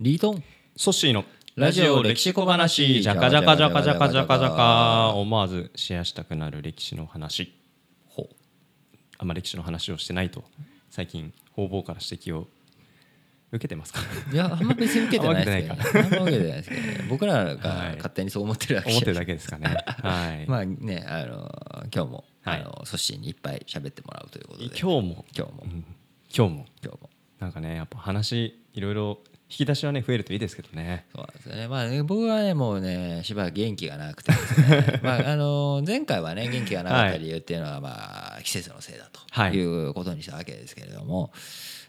リートン。ソッシーのラジオ歴史小話。じゃかじゃかじゃかじゃかじゃかじゃか思わずシェアしたくなる歴史の話。ほう。あんま歴史の話をしてないと最近方々から指摘を受けてますか？いやあんま別に受けてないですけど、ね、あ あんま受けてないですけど、ね、僕らがはい。勝手にそう思ってるだけ思ってるだけですかね。はい、まあねあの今日も、はい。あのソッシーにいっぱい喋ってもらうということで。今日も。今日も。うん。今日も。今日も。なんかねやっぱ話いろいろ引き出しはね増えるといいですけどね。そうなんですよね。まあね僕はねもうねしばらく元気がなくてね。まああの前回はね元気がなかった理由っていうのはまあ季節のせいだはい。ということにしたわけですけれども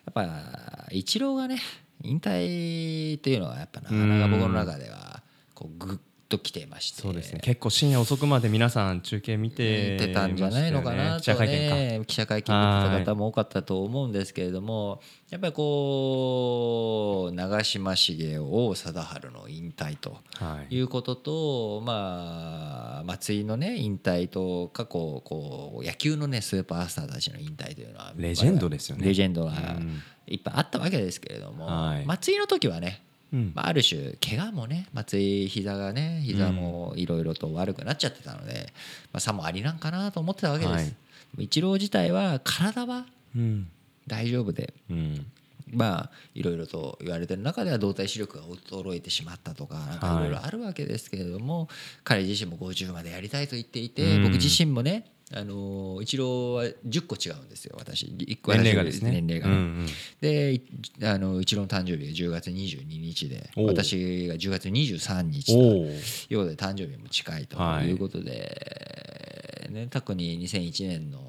やっぱイチローがね引退っていうのはやっぱなかなか僕の中ではこうグッときていまして。そうですね。結構深夜遅くまで皆さん中継見て見てたんじゃないのかなとよね。記者会見かね記者会見見てた方も多かったと思うんですけれどもやっぱりこう長嶋茂雄王貞治の引退とはい。いうことと、まあ、松井のね引退と過去こう野球のねスーパースターたちの引退というのはレジェンドですよね。レジェンドがうん。いっぱいあったわけですけれども、はい。松井の時はねうんまあ、ある種怪我もね松井膝がね膝もいろいろと悪くなっちゃってたので、まあ、差もありなんかなと思ってたわけです、はい。イチロー自体は体はうん。大丈夫でうん。まあいろいろと言われてる中では動体視力が衰えてしまったとかなんかい。ろいろあるわけですけれども、彼自身も50までやりたいと言っていて、うん。僕自身もねあのイチローは10個違うんですよ私。1個年齢がですね。年齢がね、うんうん。でいあのイチローの誕生日が10月22日で私が10月23日とおおいうで誕生日も近いとはい。いうことで、ね、特に2001年の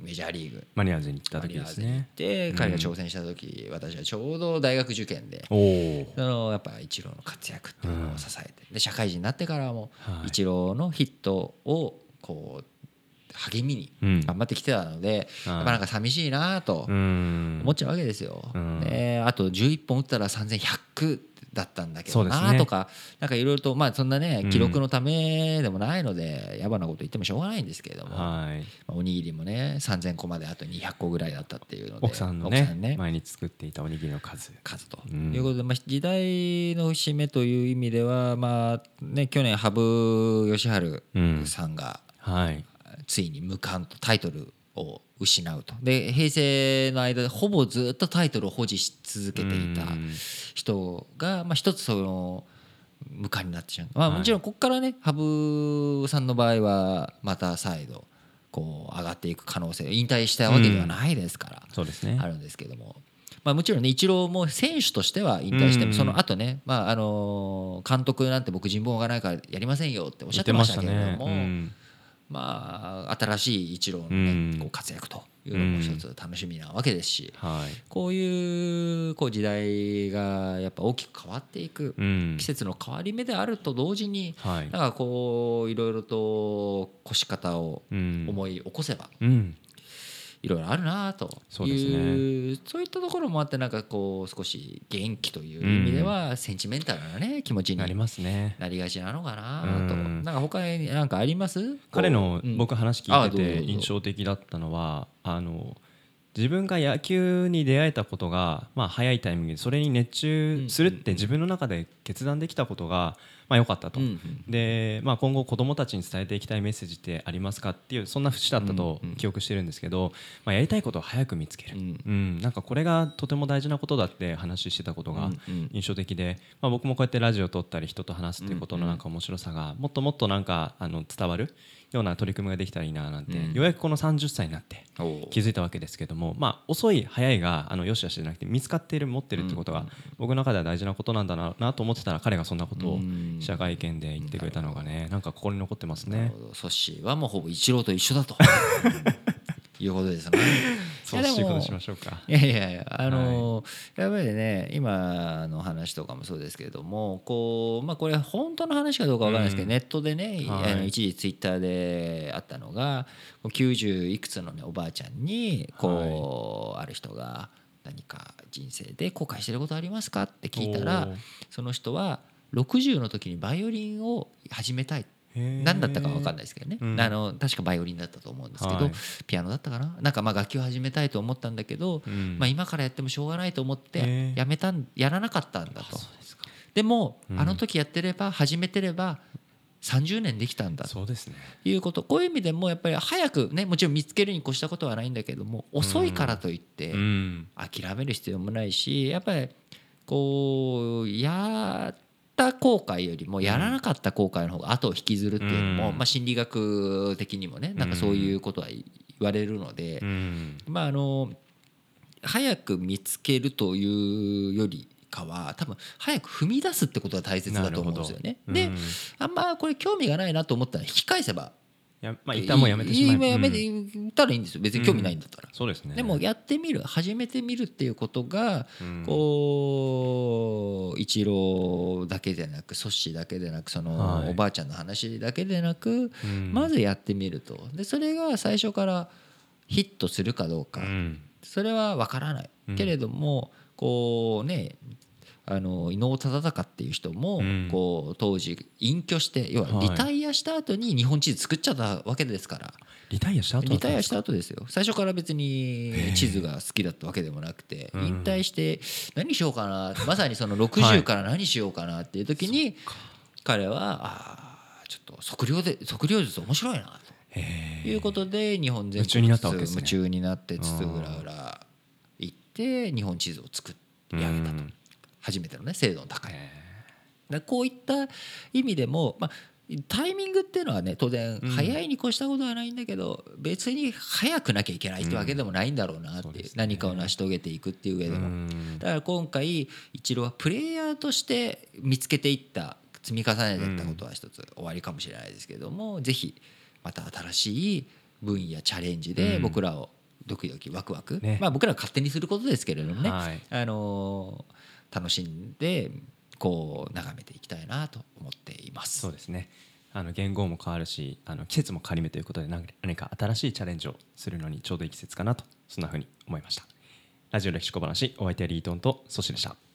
メジャーリーグ。マリアーズに来たマ時ですね。て彼が挑戦した時、私はちょうど大学受験でそのやっぱイチローの活躍っていうのを支えて、で社会人になってからもはい。イチローのヒットをこう励みにうん。頑張ってきてたので、はいやっぱなんか寂しいなとうん。思っちゃうわけですよ。うん。であと11本打ったら3100だったんだけどなとか、なんかいろいろとまあそんなねうん。記録のためでもないので野暮なこと言ってもしょうがないんですけれども、おにぎりもね3000個まであと200個ぐらいだったっていうので奥さんの奥さんね。毎日作っていたおにぎりの数。数と。うん。いうことで、まあ、時代の節目という意味では、まあね、去年羽生善治さんがはいついに無冠とタイトルを失うと。で平成の間でほぼずっとタイトルを保持し続けていたうん。人が、まあ、一つその無冠になってしまう、まあ、はい。もちろんここからね羽生さんの場合はまた再度こう上がっていく可能性引退したわけではないですから、そうですね。あるんですけども。まあ、もちろんねイチローも選手としては引退してうん。もその後ね、まああの監督なんて僕人望がないからやりませんよっておっしゃってましたけれども、うんまあ新しいイチローのうん。ねこう活躍というのも一つ楽しみなわけですしはい。こういうこう時代がやっぱ大きく変わっていくうん。季節の変わり目であると同時にはい。なんかこういろいろと腰方をうん。思い起こせばうんいろいろあるなと。そうですいうそういったところもあってなんかこう少し元気という意味ではセンチメンタルなね気持ちになりますね。なりがちなのかなと。うん。なんか他に何かあります？彼の僕話聞いてて印象的だったのはあの自分が野球に出会えたことが、まあ、早いタイミングでそれに熱中するって自分の中で決断できたことが、まあ、良かったと。うんうんで、まあ、今後子どもたちに伝えていきたいメッセージってありますかっていうそんな節だったと記憶してるんですけど、まあ、やりたいことを早く見つける、うん。うん、なんかこれがとても大事なことだって話してたことがうんうん。印象的で、まあ、僕もこうやってラジオを撮ったり人と話すっていうことのなんか面白さがもっともっとなんかあの伝わるような取り組みができたらいいななんて、うん。ようやくこの30歳になって気づいたわけですけども、まあ、遅い早いがあのよしあしじゃなくて見つかっている持ってるってことが僕の中では大事なことなんだななと思ってたら彼がそんなことをうん記者会見で言ってくれたのがねなんか心に残ってますね。ソッシーはもうほぼイチローと一緒だと。いうことですね。そういやでもいうことしましょうか。いやいやいやあのーやっぱりね今の話とかもそうですけれどもこうまあこれ本当の話かどうかわからないですけど、うん。ネットでね、はい。あの一時ツイッターであったのが90いくつのねおばあちゃんにこう、ある人が何か人生で後悔してることありますかって聞いたらその人は60の時にバイオリンを始めたい。何だったか分かんないですけどね、うん。あの確かバイオリンだったと思うんですけど、はい。ピアノだったかな。なんかまあ楽器を始めたいと思ったんだけど、うん。まあ、今からやってもしょうがないと思ってやめたんやらなかったんだと。でも、うん。あの時やってれば始めてれば30年できたんだと。そうですね。いうこと。こういう意味でもやっぱり早くねもちろん見つけるに越したことはないんだけども遅いからといってうん。諦める必要もないしやっぱりこうやった後悔よりもやらなかった後悔の方が後を引きずるっていうのも、うん。まあ、心理学的にもねなんかそういうことは言われるので、うん。まああの早く見つけるというよりかは多分早く踏み出すってことが大切だと思うんですよね。で、うん。あんまこれ興味がないなと思ったら引き返せばやまあ一旦もうやめてしまえ。ばやめうん。てたらいいんですよ。別に興味ないんだったら。そうですね。でもやってみる始めてみるっていうことがうん。こう一郎だけでなくソッシーだけでなくそはい。のおばあちゃんの話だけでなくうん。まずやってみると。でそれが最初からヒットするかどうか。うん。それは分からない。うん。けれどもこうねあの伊能忠敬っていう人もうん。こう当時隠居して要ははい。リタイアした後に日本地図作っちゃったわけですから。リタイアした後だリタイアしった後ですよ。最初から別に地図が好きだったわけでもなくてうん。引退して何しようかなまさにそのは60いから何しようかなっていう時に彼はあーちょっと測量で測量術面白いなと。いうことで日本全国夢中になったわけですね。夢中になって津々浦々行って日本地図を作り上げたと。うん初めてのね精度の高い。へだこういった意味でも、まあ、タイミングっていうのはね当然うん。早いに越したことはないんだけど、別に早くなきゃいけないってわけでもないんだろうなっていう,、何かを成し遂げていくっていう上でも、うん。だから今回イチローはプレイヤーとして見つけていった積み重ねていったことは一つ終わりかもしれないですけども、ぜひまた新しい分野チャレンジでうん。僕らをドキドキワクワク、ね。まあ僕らが勝手にすることですけれどもね、はい。あのー楽しんでこう眺めていきたいなと思っています。そうですね。あの言語も変わるしあの季節も変わり目ということで何か新しいチャレンジをするのにちょうどいい季節かなとそんなふうに思いました。ラジオ歴史小話お相手はリートンとソシでした。